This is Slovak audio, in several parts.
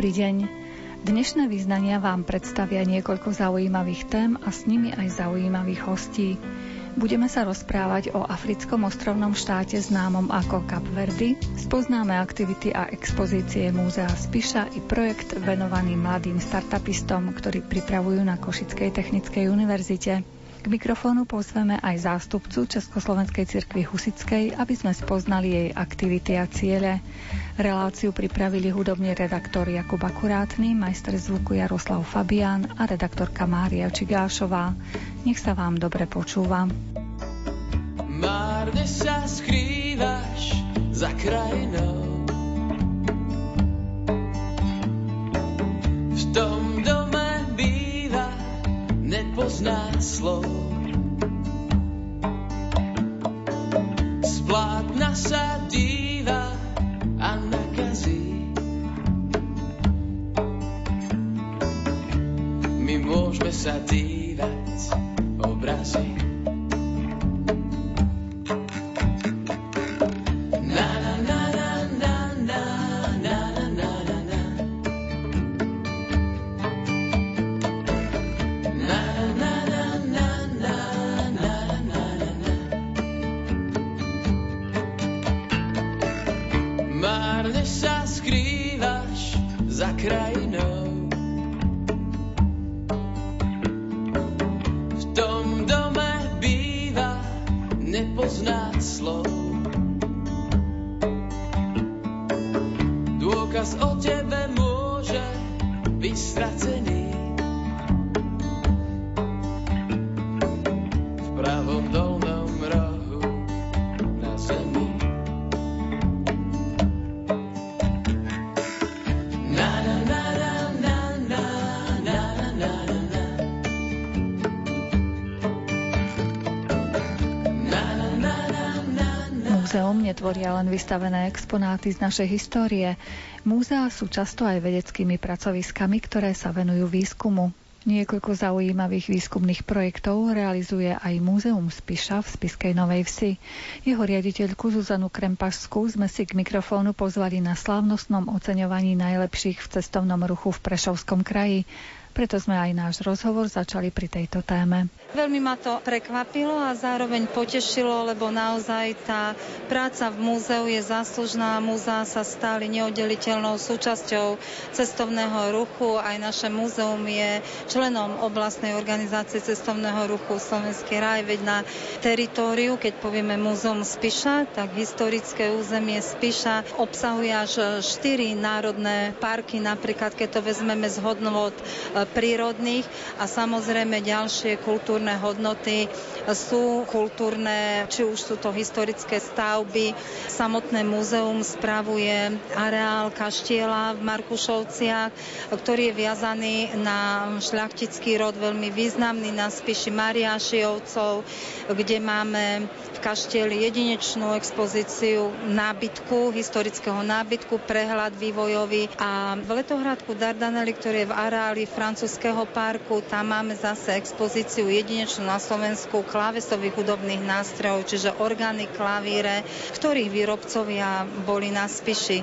Dobrý deň. Dnešné význania vám predstavia niekoľko zaujímavých tém a s nimi aj zaujímavých hostí. Budeme sa rozprávať o africkom ostrovnom štáte známom ako Cap Verdi, spoznáme aktivity a expozície Múzea Spiša i projekt venovaný mladým startupistom, ktorí pripravujú na Košickej technickej univerzite. K mikrofónu pozveme aj zástupcu Československej cirkvi Husickej, aby sme spoznali jej aktivity a ciele. Reláciu pripravili hudobný redaktor Jakub Akurátny, majster zvuku Jaroslav Fabián a redaktorka Mária Čigášová. Nech sa vám dobre počúva. Márne sa skrývaš za krajinou V tom nepozná slov. Splátna sa My môžeme sa dívať obrazy. Netvoria len vystavené exponáty z našej histórie. Múzea sú často aj vedeckými pracoviskami, ktoré sa venujú výskumu. Niekoľko zaujímavých výskumných projektov realizuje aj Múzeum Spiša v Spiskej Novej Vsi. Jeho riaditeľku Zuzanu Krempašskú sme si k mikrofónu pozvali na slávnostnom oceňovaní najlepších v cestovnom ruchu v Prešovskom kraji. Preto sme aj náš rozhovor začali pri tejto téme. Veľmi ma to prekvapilo a zároveň potešilo, lebo naozaj tá práca v múzeu je záslužná. Múzea sa stali neoddeliteľnou súčasťou cestovného ruchu. Aj naše múzeum je členom oblastnej organizácie cestovného ruchu Slovenský raj, veď na teritóriu, keď povieme múzeum Spiša, tak historické územie Spiša obsahuje až štyri národné parky, napríklad keď to vezmeme z hodnot prírodných a samozrejme ďalšie kultúrne hodnoty sú kultúrne, či už sú to historické stavby. Samotné múzeum spravuje areál kaštiela v Markušovciach, ktorý je viazaný na šľachtický rod, veľmi významný na spíši Mariášiovcov, kde máme v kaštieli jedinečnú expozíciu nábytku, historického nábytku, prehľad vývojový a v letohradku Dardanely, ktorý je v areáli francúzského parku, tam máme zase expozíciu jedinečnú na Slovensku klávesových hudobných nástrojov, čiže orgány, klavíre, ktorých výrobcovia boli na Spiši.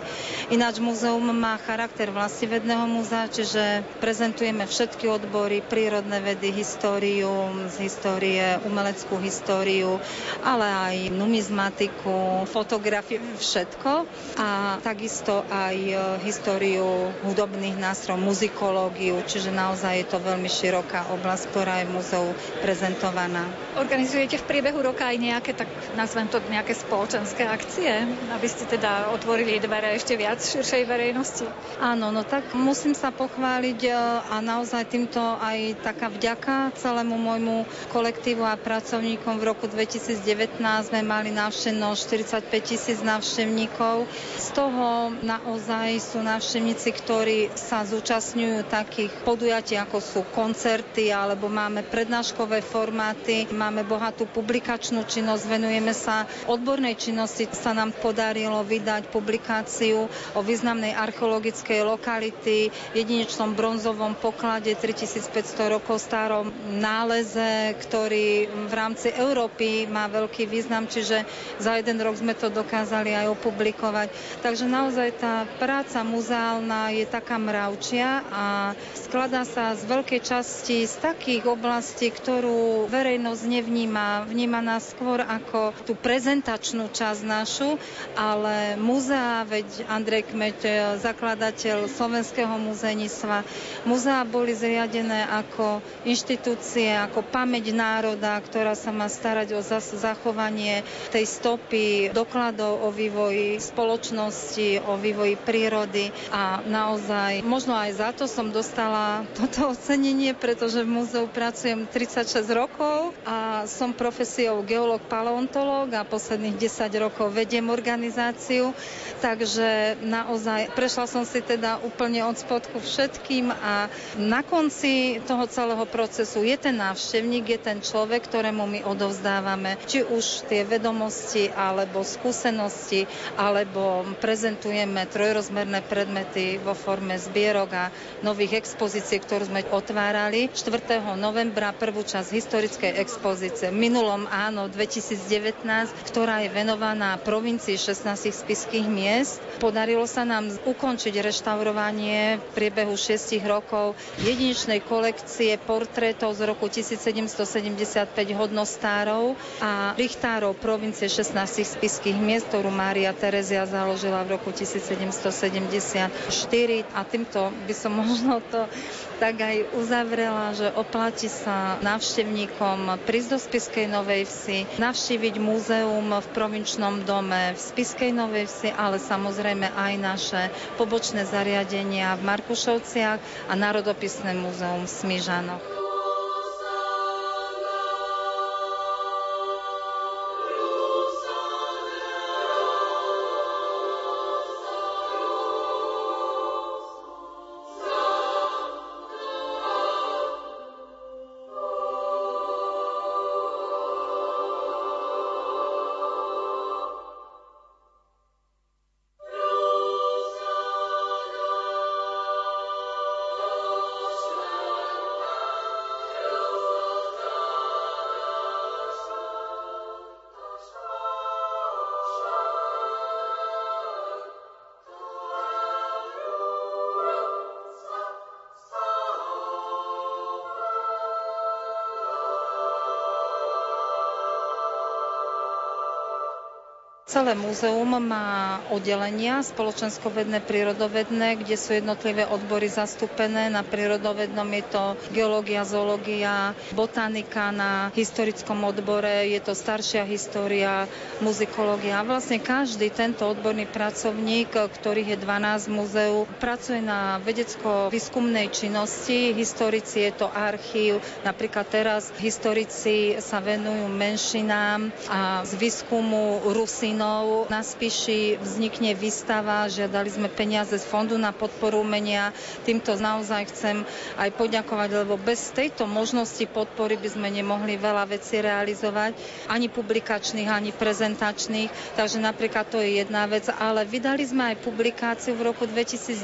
Ináč múzeum má charakter vlastivedného múzea, čiže prezentujeme všetky odbory, prírodné vedy, históriu, z histórie, umeleckú históriu, ale aj numizmatiku, fotografiu, všetko. A takisto aj e, históriu hudobných nástrojov, muzikológiu, čiže naozaj je to veľmi široká oblasť, ktorá je v múzeu prezentovaná. Organizujete v priebehu roka aj nejaké, tak nazvem to nejaké spoločenské akcie, aby ste teda otvorili dvere ešte viac širšej verejnosti? Áno, no tak musím sa pochváliť e, a naozaj týmto aj taká vďaka celému môjmu kolektívu a pracovníkom v roku 2019 sme mali návštevnosť 45 tisíc návštevníkov. Z toho naozaj sú návštevníci, ktorí sa zúčastňujú takých podujatí podujatia, ako sú koncerty, alebo máme prednáškové formáty, máme bohatú publikačnú činnosť, venujeme sa odbornej činnosti. Sa nám podarilo vydať publikáciu o významnej archeologickej lokality, jedinečnom bronzovom poklade 3500 rokov starom náleze, ktorý v rámci Európy má veľký význam, čiže za jeden rok sme to dokázali aj opublikovať. Takže naozaj tá práca muzeálna je taká mravčia a skladá sa z veľkej časti z takých oblastí, ktorú verejnosť nevníma. Vníma nás skôr ako tú prezentačnú časť našu, ale múzea, veď Andrej Kmeď, zakladateľ Slovenského muzejníctva, múzea boli zriadené ako inštitúcie, ako pamäť národa, ktorá sa má starať o zachovanie tej stopy dokladov o vývoji spoločnosti, o vývoji prírody a naozaj možno aj za to som dostala toto ocenenie, pretože v múzeu pracujem 36 rokov a som profesiou geológ paleontológ a posledných 10 rokov vediem organizáciu, takže naozaj prešla som si teda úplne od spodku všetkým a na konci toho celého procesu je ten návštevník, je ten človek, ktorému my odovzdávame či už tie vedomosti alebo skúsenosti, alebo prezentujeme trojrozmerné predmety vo forme zbierok a nových expozícií, ktorú sme otvárali 4. novembra prvú časť historickej expozície. Minulom áno 2019, ktorá je venovaná provincii 16 spiských miest. Podarilo sa nám ukončiť reštaurovanie v priebehu 6 rokov jedinečnej kolekcie portrétov z roku 1775 hodnostárov a richtárov provincie 16 spiských miest, ktorú Mária Terezia založila v roku 1774 a týmto by som možno to tak aj uzavrela, že oplatí sa návštevníkom prísť do Spiskej Novej Vsi, navštíviť múzeum v provinčnom dome v Spiskej Novej Vsi, ale samozrejme aj naše pobočné zariadenia v Markušovciach a Národopisné múzeum v Smižanoch. Celé múzeum má oddelenia spoločenskovedné, prírodovedné, kde sú jednotlivé odbory zastúpené. Na prírodovednom je to geológia, zoológia, botanika, na historickom odbore je to staršia história, muzikológia. Vlastne každý tento odborný pracovník, ktorých je 12 múzeu, pracuje na vedecko-výskumnej činnosti. Historici je to archív. Napríklad teraz historici sa venujú menšinám a z výskumu Rusín Rusinov. Na Spiši vznikne výstava, žiadali sme peniaze z Fondu na podporu umenia. Týmto naozaj chcem aj poďakovať, lebo bez tejto možnosti podpory by sme nemohli veľa vecí realizovať, ani publikačných, ani prezentačných. Takže napríklad to je jedna vec, ale vydali sme aj publikáciu v roku 2019,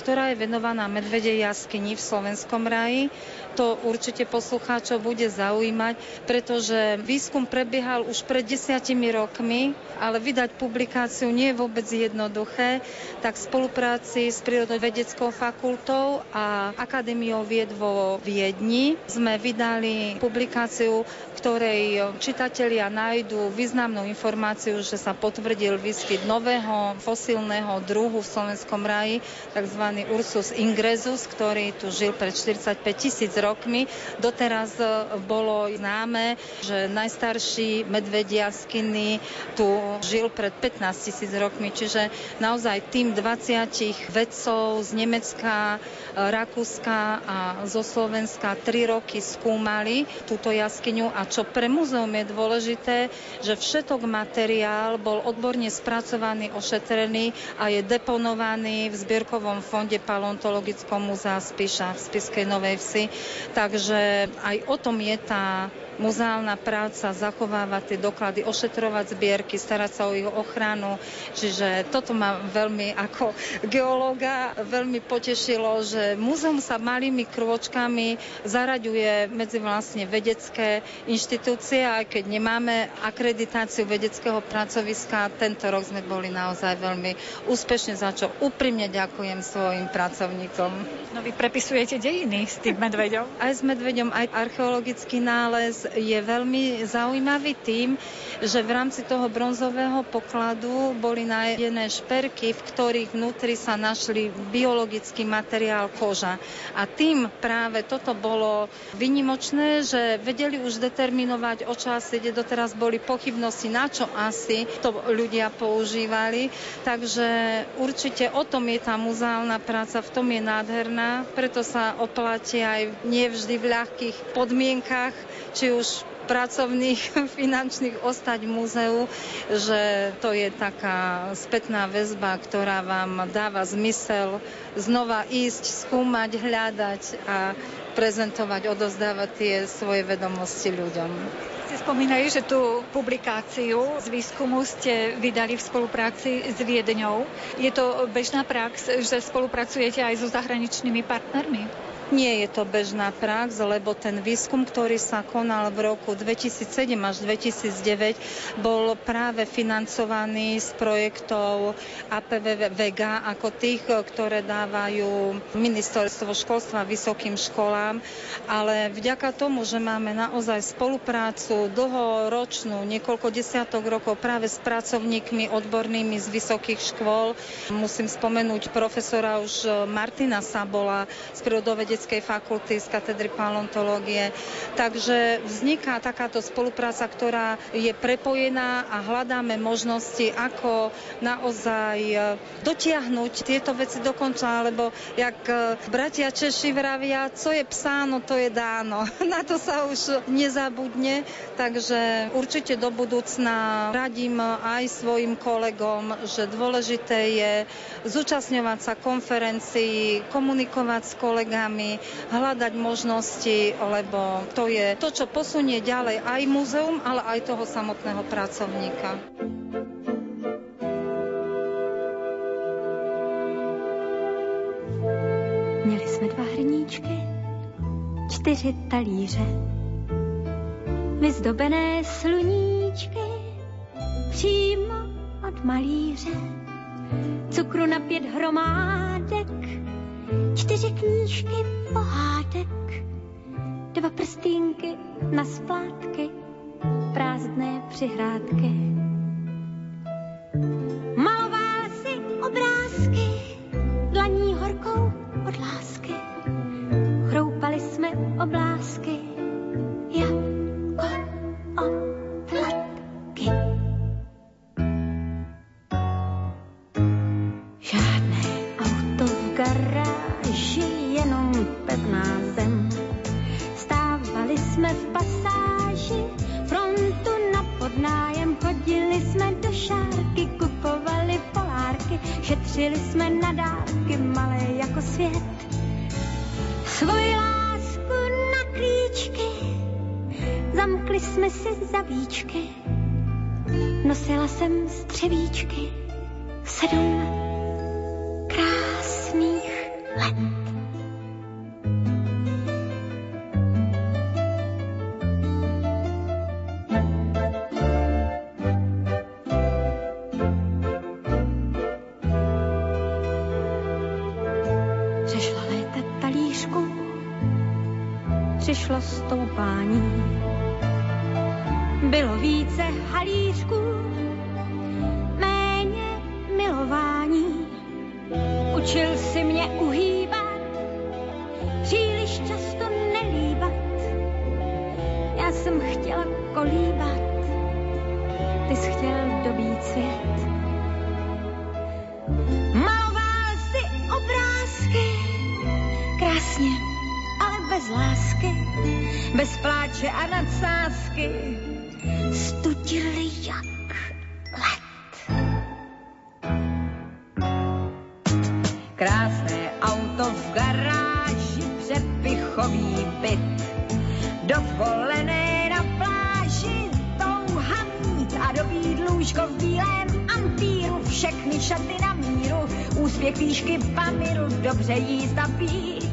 ktorá je venovaná Medvede jaskyni v Slovenskom raji to určite poslucháčov bude zaujímať, pretože výskum prebiehal už pred desiatimi rokmi, ale vydať publikáciu nie je vôbec jednoduché, tak v spolupráci s Prírodovedeckou fakultou a Akadémiou vied vo Viedni sme vydali publikáciu, ktorej čitatelia nájdú významnú informáciu, že sa potvrdil výskyt nového fosílneho druhu v slovenskom raji, tzv. Ursus ingresus, ktorý tu žil pred 45 tisíc rokmi. Doteraz bolo známe, že najstarší medvedia skiny tu žil pred 15 tisíc rokmi, čiže naozaj tým 20 vedcov z Nemecka, Rakúska a zo Slovenska tri roky skúmali túto jaskyňu a čo pre muzeum je dôležité, že všetok materiál bol odborne spracovaný, ošetrený a je deponovaný v zbierkovom fonde Paleontologickom múzea Spiša v Spiskej Novej Vsi. Takže aj o tom je tá muzeálna práca, zachovávať tie doklady, ošetrovať zbierky, starať sa o ich ochranu. Čiže toto ma veľmi ako geológa veľmi potešilo, že múzeum sa malými krôčkami zaraďuje medzi vlastne vedecké inštitúcie, aj keď nemáme akreditáciu vedeckého pracoviska, tento rok sme boli naozaj veľmi úspešne, za čo úprimne ďakujem svojim pracovníkom. No vy prepisujete dejiny s tým medveďom? Aj s medveďom, aj archeologický nález, je veľmi zaujímavý tým, že v rámci toho bronzového pokladu boli nájdené šperky, v ktorých vnútri sa našli biologický materiál koža. A tým práve toto bolo vynimočné, že vedeli už determinovať, o čo asi ide. Doteraz boli pochybnosti, na čo asi to ľudia používali. Takže určite o tom je tá muzeálna práca, v tom je nádherná, preto sa oplatí aj nie vždy v ľahkých podmienkach, či už pracovných, finančných ostať v múzeu, že to je taká spätná väzba, ktorá vám dáva zmysel znova ísť, skúmať, hľadať a prezentovať, odozdávať tie svoje vedomosti ľuďom. Ste spomínali, že tú publikáciu z výskumu ste vydali v spolupráci s Viedňou. Je to bežná prax, že spolupracujete aj so zahraničnými partnermi? Nie je to bežná prax, lebo ten výskum, ktorý sa konal v roku 2007 až 2009, bol práve financovaný z projektov APV Vega ako tých, ktoré dávajú ministerstvo školstva vysokým školám, ale vďaka tomu, že máme naozaj spoluprácu dlhoročnú, niekoľko desiatok rokov práve s pracovníkmi odbornými z vysokých škôl, musím spomenúť profesora už Martina Sabola z prírodovedeckého Vedeckej fakulty z katedry paleontológie. Takže vzniká takáto spolupráca, ktorá je prepojená a hľadáme možnosti, ako naozaj e, dotiahnuť tieto veci do konca, lebo jak e, bratia Češi vravia, co je psáno, to je dáno. Na to sa už nezabudne, takže určite do budúcna radím aj svojim kolegom, že dôležité je zúčastňovať sa konferencií, komunikovať s kolegami, hľadať možnosti, lebo to je to, čo posunie ďalej aj múzeum, ale aj toho samotného pracovníka. Měli jsme dva hrníčky, čtyři talíře, vyzdobené sluníčky, přímo od malíře, cukru na pět hromádek, čtyři knížky pohádek, dva prstínky na splátky, prázdné přihrádky. Bez pláče a nadsázky, studili jak let. Krásné auto v garáži, přepichový byt, dovolené na pláži, touha mít a dobít lůžko v bílém ampíru, všechny šaty na míru, úspěch výšky pamiru, dobře jíst a pít.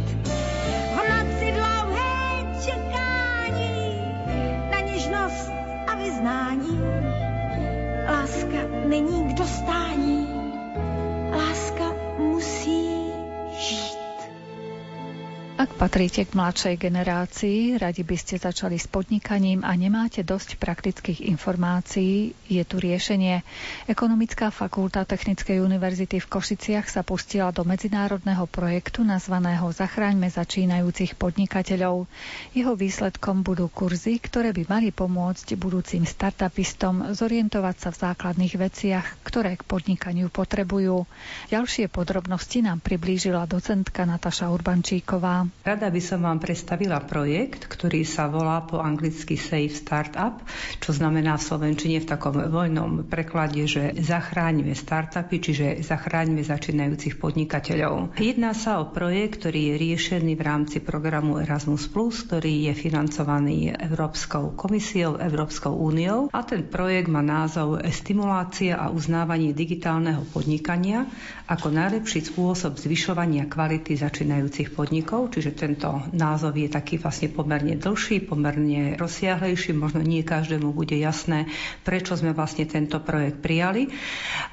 Patríte k mladšej generácii, radi by ste začali s podnikaním a nemáte dosť praktických informácií, je tu riešenie. Ekonomická fakulta Technickej univerzity v Košiciach sa pustila do medzinárodného projektu nazvaného Zachráňme začínajúcich podnikateľov. Jeho výsledkom budú kurzy, ktoré by mali pomôcť budúcim startupistom zorientovať sa v základných veciach, ktoré k podnikaniu potrebujú. Ďalšie podrobnosti nám priblížila docentka Nataša Urbančíková. Rada by som vám predstavila projekt, ktorý sa volá po anglicky Safe Startup, čo znamená v Slovenčine v takom voľnom preklade, že zachráňme startupy, čiže zachráňme začínajúcich podnikateľov. Jedná sa o projekt, ktorý je riešený v rámci programu Erasmus+, ktorý je financovaný Európskou komisiou, Európskou úniou a ten projekt má názov Stimulácia a uznávanie digitálneho podnikania ako najlepší spôsob zvyšovania kvality začínajúcich podnikov, čiže tento názov je taký vlastne pomerne dlhší, pomerne rozsiahlejší, možno nie každému bude jasné, prečo sme vlastne tento projekt prijali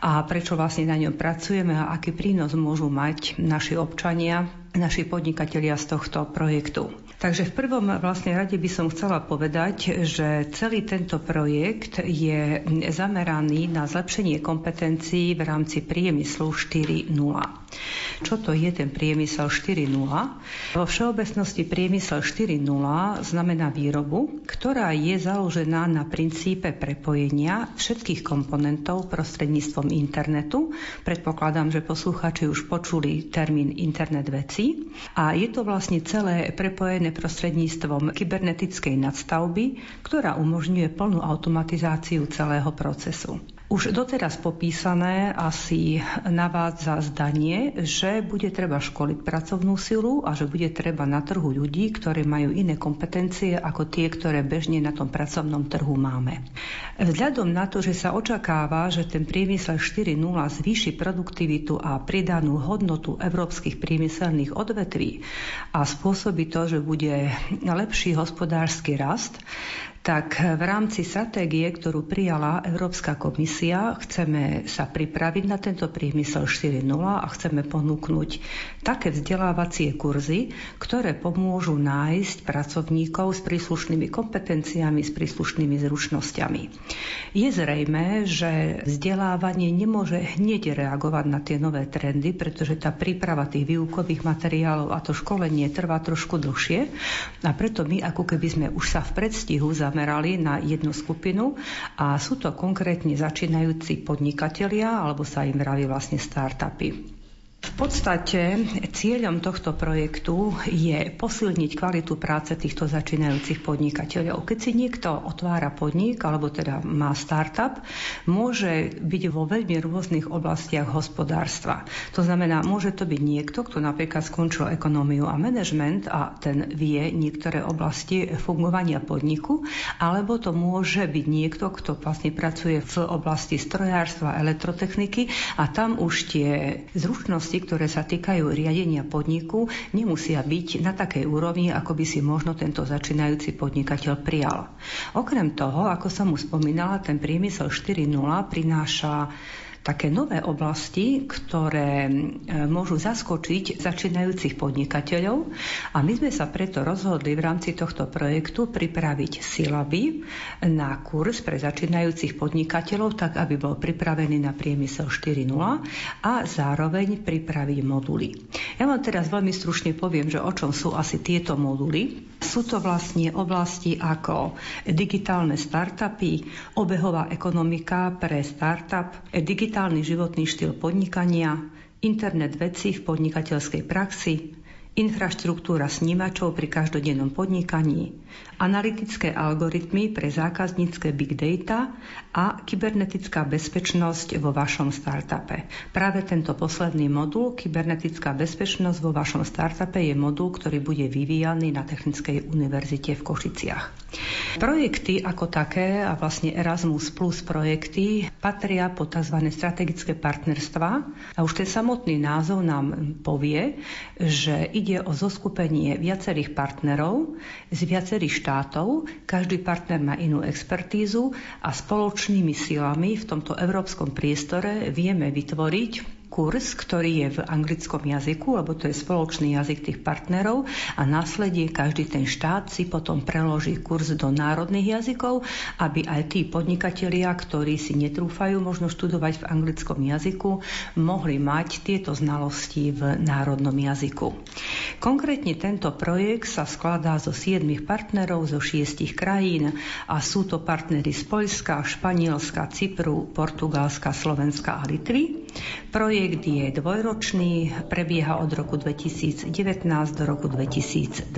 a prečo vlastne na ňom pracujeme a aký prínos môžu mať naši občania, naši podnikatelia z tohto projektu. Takže v prvom vlastne rade by som chcela povedať, že celý tento projekt je zameraný na zlepšenie kompetencií v rámci priemyslu 4.0. Čo to je ten priemysel 4.0? Vo všeobecnosti priemysel 4.0 znamená výrobu, ktorá je založená na princípe prepojenia všetkých komponentov prostredníctvom internetu. Predpokladám, že posluchači už počuli termín internet veci. A je to vlastne celé prepojené prostredníctvom kybernetickej nadstavby, ktorá umožňuje plnú automatizáciu celého procesu. Už doteraz popísané asi navádza zdanie, že bude treba školiť pracovnú silu a že bude treba na trhu ľudí, ktorí majú iné kompetencie ako tie, ktoré bežne na tom pracovnom trhu máme. Vzhľadom na to, že sa očakáva, že ten priemysel 4.0 zvýši produktivitu a pridanú hodnotu európskych priemyselných odvetví a spôsobí to, že bude lepší hospodársky rast, tak v rámci stratégie, ktorú prijala Európska komisia, chceme sa pripraviť na tento priemysel 4.0 a chceme ponúknuť také vzdelávacie kurzy, ktoré pomôžu nájsť pracovníkov s príslušnými kompetenciami, s príslušnými zručnosťami. Je zrejme, že vzdelávanie nemôže hneď reagovať na tie nové trendy, pretože tá príprava tých výukových materiálov a to školenie trvá trošku dlhšie a preto my ako keby sme už sa v predstihu za zamerali na jednu skupinu a sú to konkrétne začínajúci podnikatelia, alebo sa im vraví vlastne startupy. V podstate cieľom tohto projektu je posilniť kvalitu práce týchto začínajúcich podnikateľov. Keď si niekto otvára podnik, alebo teda má startup, môže byť vo veľmi rôznych oblastiach hospodárstva. To znamená, môže to byť niekto, kto napríklad skončil ekonómiu a manažment a ten vie niektoré oblasti fungovania podniku, alebo to môže byť niekto, kto vlastne pracuje v oblasti strojárstva, elektrotechniky a tam už tie zručnosti vedomosti, ktoré sa týkajú riadenia podniku, nemusia byť na takej úrovni, ako by si možno tento začínajúci podnikateľ prijal. Okrem toho, ako som mu spomínala, ten priemysel 4.0 prináša také nové oblasti, ktoré e, môžu zaskočiť začínajúcich podnikateľov a my sme sa preto rozhodli v rámci tohto projektu pripraviť silaby na kurz pre začínajúcich podnikateľov, tak aby bol pripravený na priemysel 4.0 a zároveň pripraviť moduly. Ja vám teraz veľmi stručne poviem, že o čom sú asi tieto moduly. Sú to vlastne oblasti ako digitálne startupy, obehová ekonomika pre startup, digitálny životný štýl podnikania, internet veci v podnikateľskej praxi, infraštruktúra snímačov pri každodennom podnikaní, analytické algoritmy pre zákaznícke big data a kybernetická bezpečnosť vo vašom startupe. Práve tento posledný modul, kybernetická bezpečnosť vo vašom startupe, je modul, ktorý bude vyvíjaný na Technickej univerzite v Košiciach. Projekty ako také a vlastne Erasmus Plus projekty patria pod tzv. strategické partnerstva a už ten samotný názov nám povie, že ide o zoskupenie viacerých partnerov z viacerých štátov. Každý partner má inú expertízu a spoločnými silami v tomto európskom priestore vieme vytvoriť kurz, ktorý je v anglickom jazyku, lebo to je spoločný jazyk tých partnerov a následne každý ten štát si potom preloží kurz do národných jazykov, aby aj tí podnikatelia, ktorí si netrúfajú možno študovať v anglickom jazyku, mohli mať tieto znalosti v národnom jazyku. Konkrétne tento projekt sa skladá zo siedmých partnerov zo šiestich krajín a sú to partnery z Poľska, Španielska, Cypru, Portugalska, Slovenska a Litvy. Projekt je dvojročný, prebieha od roku 2019 do roku 2021.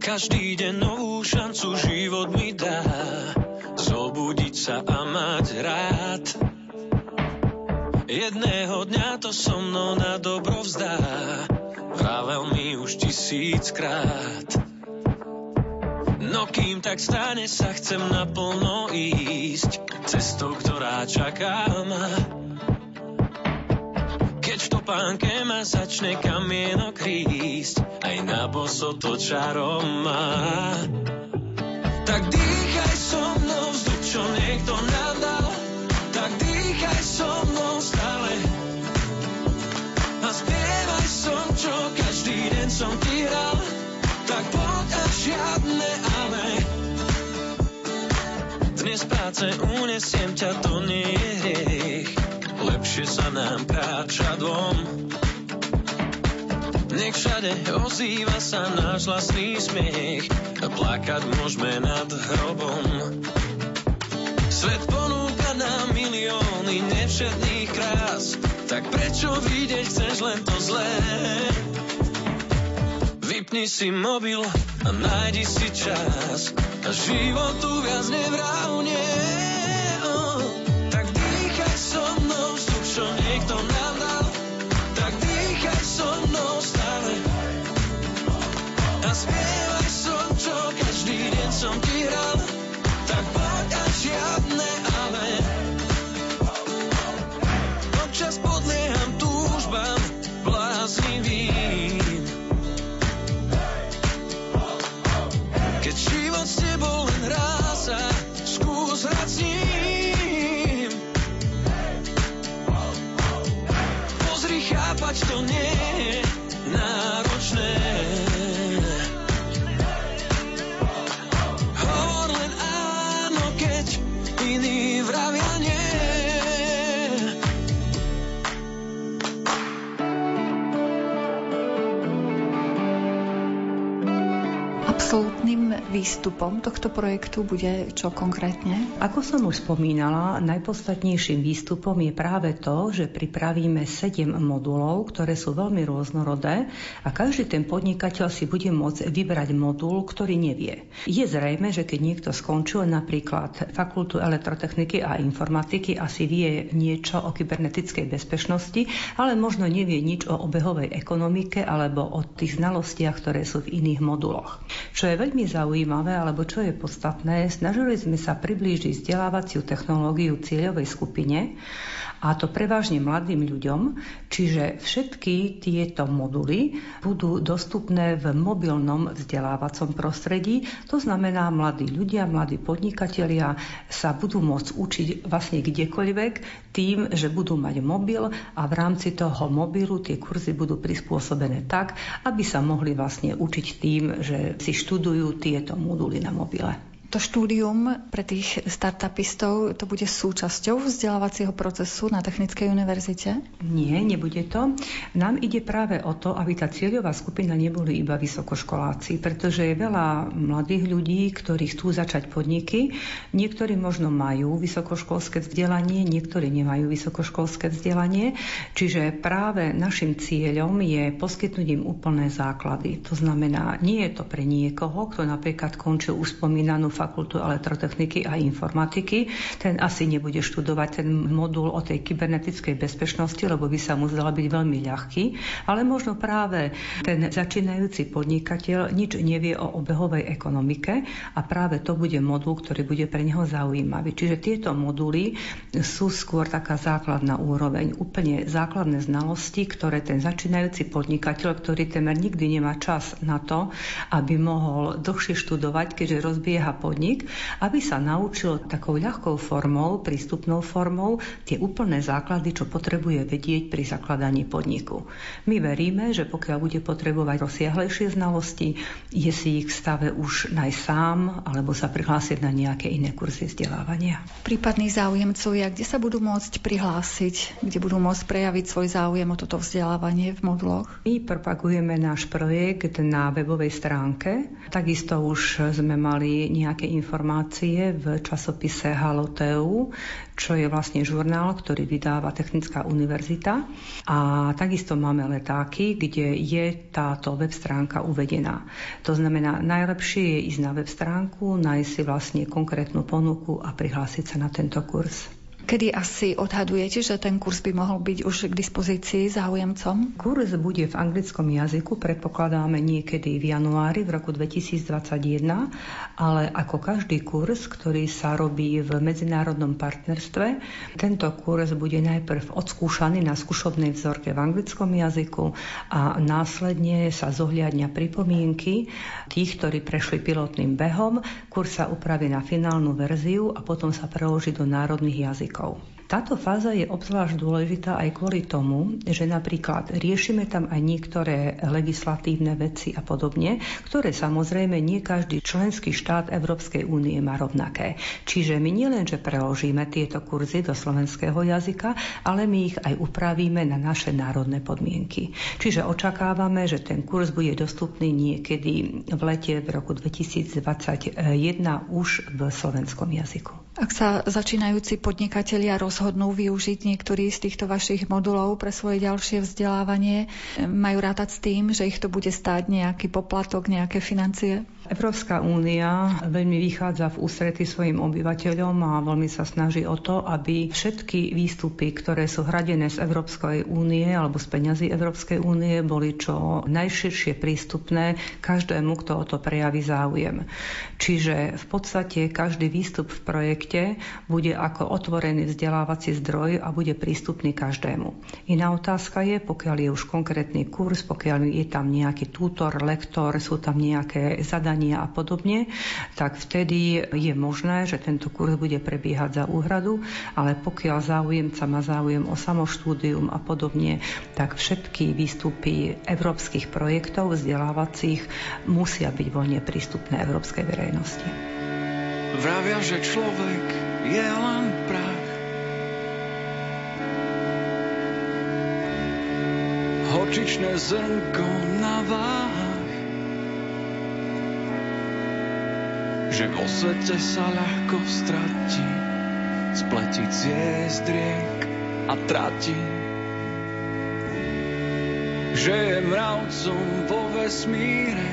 Každý deň novú šancu život mi dá Zobudiť sa a mať rád. Jedného dňa to so mnou na dobro vzdá Vravel mi už tisíckrát. No kým tak stane sa chcem naplno ísť Cestou, ktorá čaká ma keď v topánke ma začne kamienok krísť, aj na boso to čarom má. Tak dýchaj so mnou vzduch, čo niekto nám tak dýchaj so mnou stále. A spievaj som, čo každý deň som ti hral, tak poď a žiadne ale. Dnes práce unesiem ťa, to nie je hriech lepšie sa nám kráča dvom. Nech všade ozýva sa náš vlastný smiech a plakať môžeme nad hrobom. Svet ponúka nám milióny nevšetných krás, tak prečo vidieť chceš len to zlé? Vypni si mobil a nájdi si čas a životu viac nevrávne. Niekto nám dal, tak dýchaj so mnou stále. A spievaj som, čo každý deň som ti hral, výstupom tohto projektu bude čo konkrétne? Ako som už spomínala, najpodstatnejším výstupom je práve to, že pripravíme 7 modulov, ktoré sú veľmi rôznorodé a každý ten podnikateľ si bude môcť vybrať modul, ktorý nevie. Je zrejme, že keď niekto skončil napríklad fakultu elektrotechniky a informatiky, asi vie niečo o kybernetickej bezpečnosti, ale možno nevie nič o obehovej ekonomike alebo o tých znalostiach, ktoré sú v iných moduloch. Čo je veľmi zaujímavé, zaujímavé, alebo čo je podstatné, snažili sme sa priblížiť vzdelávaciu technológiu cieľovej skupine a to prevažne mladým ľuďom, čiže všetky tieto moduly budú dostupné v mobilnom vzdelávacom prostredí. To znamená, mladí ľudia, mladí podnikatelia sa budú môcť učiť vlastne kdekoľvek tým, že budú mať mobil a v rámci toho mobilu tie kurzy budú prispôsobené tak, aby sa mohli vlastne učiť tým, že si študujú tieto moduly na mobile. To štúdium pre tých startupistov to bude súčasťou vzdelávacieho procesu na Technickej univerzite? Nie, nebude to. Nám ide práve o to, aby tá cieľová skupina neboli iba vysokoškoláci, pretože je veľa mladých ľudí, ktorí chcú začať podniky. Niektorí možno majú vysokoškolské vzdelanie, niektorí nemajú vysokoškolské vzdelanie. Čiže práve našim cieľom je poskytnúť im úplné základy. To znamená, nie je to pre niekoho, kto napríklad končil už spomínanú fakultu elektrotechniky a informatiky. Ten asi nebude študovať ten modul o tej kybernetickej bezpečnosti, lebo by sa mu zdala byť veľmi ľahký. Ale možno práve ten začínajúci podnikateľ nič nevie o obehovej ekonomike a práve to bude modul, ktorý bude pre neho zaujímavý. Čiže tieto moduly sú skôr taká základná úroveň, úplne základné znalosti, ktoré ten začínajúci podnikateľ, ktorý temer nikdy nemá čas na to, aby mohol dlhšie študovať, keďže rozbieha podnik, aby sa naučil takou ľahkou formou, prístupnou formou tie úplné základy, čo potrebuje vedieť pri zakladaní podniku. My veríme, že pokiaľ bude potrebovať rozsiahlejšie znalosti, je si ich v stave už nájsť sám alebo sa prihlásiť na nejaké iné kurzy vzdelávania. Prípadní záujemcovia, kde sa budú môcť prihlásiť, kde budú môcť prejaviť svoj záujem o toto vzdelávanie v moduloch? My propagujeme náš projekt na webovej stránke. Takisto už sme mali nejaké nejaké informácie v časopise Haloteu, čo je vlastne žurnál, ktorý vydáva Technická univerzita. A takisto máme letáky, kde je táto web stránka uvedená. To znamená, najlepšie je ísť na web stránku, nájsť si vlastne konkrétnu ponuku a prihlásiť sa na tento kurz. Kedy asi odhadujete, že ten kurz by mohol byť už k dispozícii záujemcom? Kurz bude v anglickom jazyku, predpokladáme niekedy v januári v roku 2021, ale ako každý kurz, ktorý sa robí v medzinárodnom partnerstve, tento kurz bude najprv odskúšaný na skúšobnej vzorke v anglickom jazyku a následne sa zohľadňa pripomienky tých, ktorí prešli pilotným behom. Kurz sa upraví na finálnu verziu a potom sa preloží do národných jazykov jazykov. Táto fáza je obzvlášť dôležitá aj kvôli tomu, že napríklad riešime tam aj niektoré legislatívne veci a podobne, ktoré samozrejme nie každý členský štát Európskej únie má rovnaké. Čiže my nielenže preložíme tieto kurzy do slovenského jazyka, ale my ich aj upravíme na naše národné podmienky. Čiže očakávame, že ten kurz bude dostupný niekedy v lete v roku 2021 už v slovenskom jazyku. Ak sa začínajúci podnikatelia rozhodnú využiť niektorý z týchto vašich modulov pre svoje ďalšie vzdelávanie, majú rátať s tým, že ich to bude stáť nejaký poplatok, nejaké financie? Európska únia veľmi vychádza v ústrety svojim obyvateľom a veľmi sa snaží o to, aby všetky výstupy, ktoré sú hradené z Európskej únie alebo z peňazí Európskej únie, boli čo najširšie prístupné každému, kto o to prejaví záujem. Čiže v podstate každý výstup v projekte bude ako otvorený vzdelávací zdroj a bude prístupný každému. Iná otázka je, pokiaľ je už konkrétny kurz, pokiaľ je tam nejaký tutor, lektor, sú tam nejaké zadania vzdelávania a podobne, tak vtedy je možné, že tento kurz bude prebiehať za úhradu, ale pokiaľ záujemca má záujem o samoštúdium a podobne, tak všetky výstupy európskych projektov vzdelávacích musia byť voľne prístupné európskej verejnosti. Vravia, že človek je len prach. Horčičné zrnko na váha že vo svete sa ľahko stratí, spletí ciest riek a trati. Že je mravcom vo vesmíre,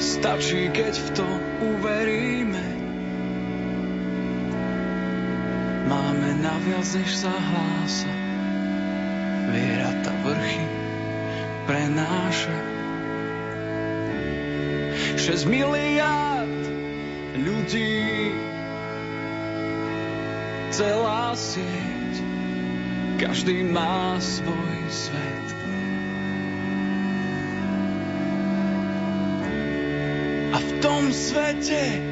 stačí, keď v to uveríme. Máme naviac, než sa hlása, viera ta vrchy prenáša. 6 miliard ľudí, celá sieť, každý má svoj svet. A v tom svete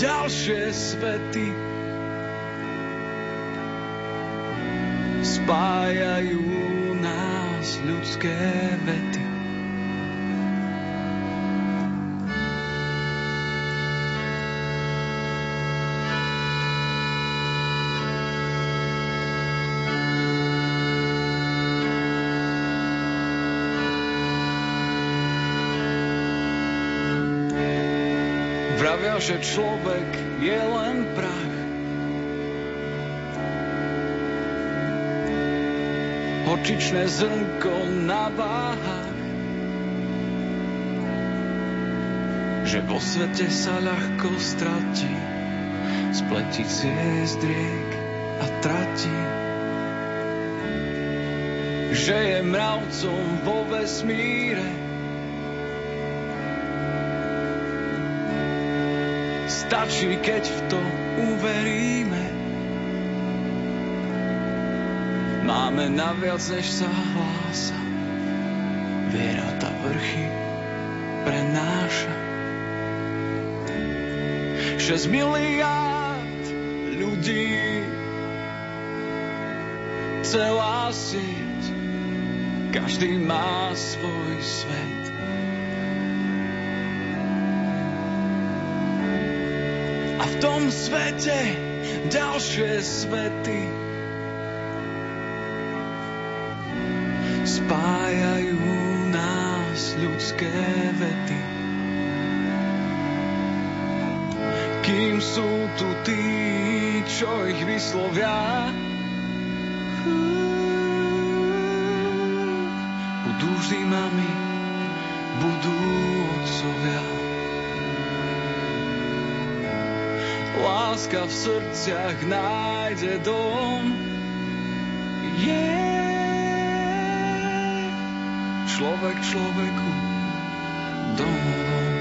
ďalšie svety spájajú nás ľudské vety. Vravia, že človek je len prach. Horčičné zrnko na váhach. Že vo svete sa ľahko stratí, spletí ciest riek a tratí. Že je mravcom vo vesmíre, Stačí, keď v to uveríme. Máme naviac, než sa hlása. Viera tá vrchy prenáša. 6 miliárd ľudí celá sieť každý má svoj svet. Tom svete ďalšie svety spájajú nás ľudské vety. Kým sú tu tí, čo ich vyslovia, budú vždy mami, budú otcovia. Láska v srdciach nájde dom, yeah. Človek človeku domovom.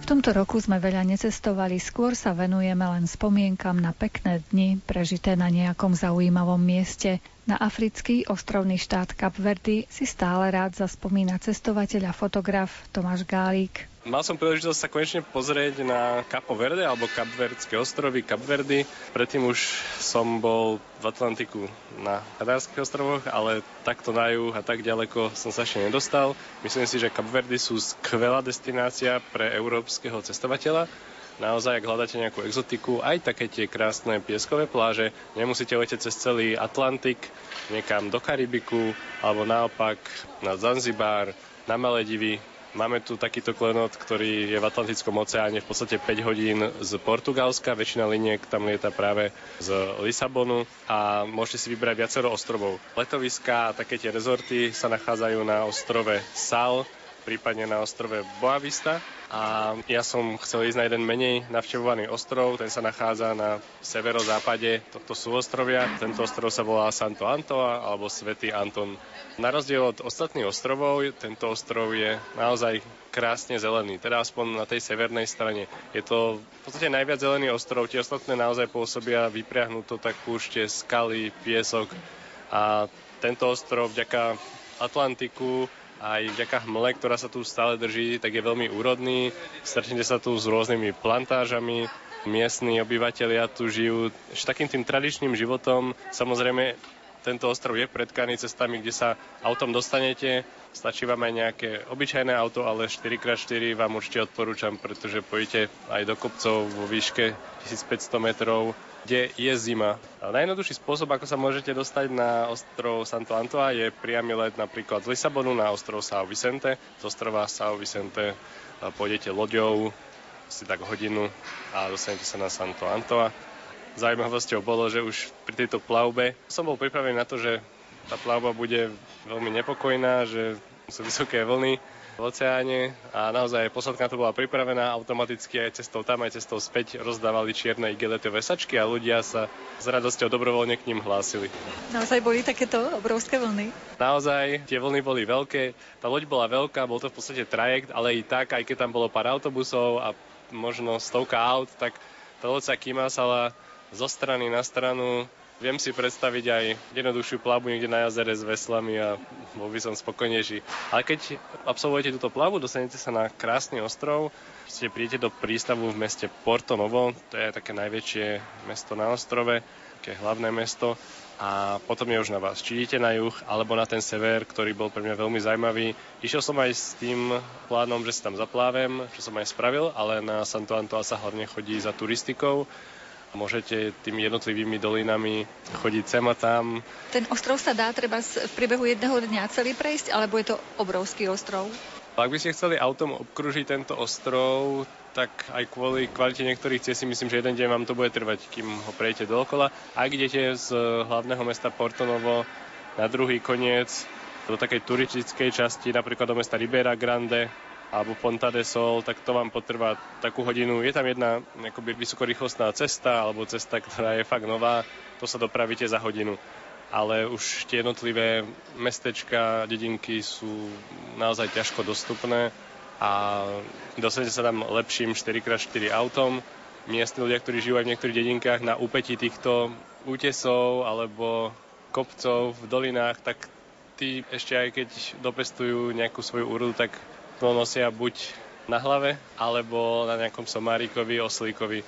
V tomto roku sme veľa necestovali, skôr sa venujeme len spomienkam na pekné dni, prežité na nejakom zaujímavom mieste. Na africký ostrovný štát Kapverdy si stále rád zaspomína cestovateľ a fotograf Tomáš Gálík. Mal som príležitosť sa konečne pozrieť na Capo Verde alebo Kapverdské ostrovy, Kapverdy. Predtým už som bol v Atlantiku na Kadárskych ostrovoch, ale takto na juh a tak ďaleko som sa ešte nedostal. Myslím si, že Kapverdy sú skvelá destinácia pre európskeho cestovateľa naozaj, ak hľadáte nejakú exotiku, aj také tie krásne pieskové pláže, nemusíte letieť cez celý Atlantik, niekam do Karibiku, alebo naopak na Zanzibar, na Maledivy, Máme tu takýto klenot, ktorý je v Atlantickom oceáne v podstate 5 hodín z Portugalska. Väčšina liniek tam lieta práve z Lisabonu a môžete si vybrať viacero ostrovov. Letoviská a také tie rezorty sa nachádzajú na ostrove Sal, prípadne na ostrove Boavista a ja som chcel ísť na jeden menej navštevovaný ostrov, ten sa nachádza na severozápade tohto súostrovia. Tento ostrov sa volá Santo Antoa alebo Svetý Anton. Na rozdiel od ostatných ostrovov, tento ostrov je naozaj krásne zelený, teda aspoň na tej severnej strane. Je to v podstate najviac zelený ostrov, tie ostatné naozaj pôsobia vypriahnuto tak púšte, skaly, piesok a tento ostrov vďaka Atlantiku aj vďaka hmle, ktorá sa tu stále drží, tak je veľmi úrodný. Stretnete sa tu s rôznymi plantážami, miestni obyvateľia tu žijú ešte takým tým tradičným životom. Samozrejme, tento ostrov je predkaný cestami, kde sa autom dostanete. Stačí vám aj nejaké obyčajné auto, ale 4x4 vám určite odporúčam, pretože pojete aj do kopcov vo výške 1500 metrov kde je zima. Najjednoduchší spôsob, ako sa môžete dostať na ostrov Santo Antoa, je priamy let napríklad z Lisabonu na ostrov São Vicente. Z ostrova São Vicente pôjdete loďou si tak hodinu a dostanete sa na Santo Antoa. Zaujímavosťou bolo, že už pri tejto plavbe som bol pripravený na to, že tá plavba bude veľmi nepokojná, že sú vysoké vlny, v oceáne a naozaj posledka to bola pripravená, automaticky aj cestou tam, aj cestou späť rozdávali čierne igeletové sačky a ľudia sa s radosťou dobrovoľne k ním hlásili. Naozaj boli takéto obrovské vlny? Naozaj, tie vlny boli veľké, tá loď bola veľká, bol to v podstate trajekt, ale i tak, aj keď tam bolo pár autobusov a možno stovka aut, tak tá loď sa kýmasala zo strany na stranu Viem si predstaviť aj jednoduchšiu plavbu niekde na jazere s veslami a bol by som spokojnejší. Ale keď absolvujete túto plavbu, dostanete sa na krásny ostrov, ste prídete do prístavu v meste Porto Novo, to je také najväčšie mesto na ostrove, také hlavné mesto a potom je už na vás. Či idete na juh alebo na ten sever, ktorý bol pre mňa veľmi zaujímavý. Išiel som aj s tým plánom, že si tam zaplávem, čo som aj spravil, ale na Santo Antoa sa hlavne chodí za turistikou Môžete tými jednotlivými dolinami chodiť sem a tam. Ten ostrov sa dá treba v priebehu jedného dňa celý prejsť, alebo je to obrovský ostrov? Ak by ste chceli autom obkružiť tento ostrov, tak aj kvôli kvalite niektorých ciest si myslím, že jeden deň vám to bude trvať, kým ho prejete dookola. Ak idete z hlavného mesta Portonovo na druhý koniec do takej turistickej časti, napríklad do mesta Ribera Grande alebo Ponta de Sol, tak to vám potrvá takú hodinu. Je tam jedna akoby vysokorýchlostná cesta alebo cesta, ktorá je fakt nová, to sa dopravíte za hodinu. Ale už tie jednotlivé mestečka, dedinky sú naozaj ťažko dostupné a dostanete sa tam lepším 4x4 autom. Miestni ľudia, ktorí žijú aj v niektorých dedinkách na úpetí týchto útesov alebo kopcov v dolinách, tak tí ešte aj keď dopestujú nejakú svoju úrodu, tak to nosia buď na hlave, alebo na nejakom somárikovi, oslíkovi.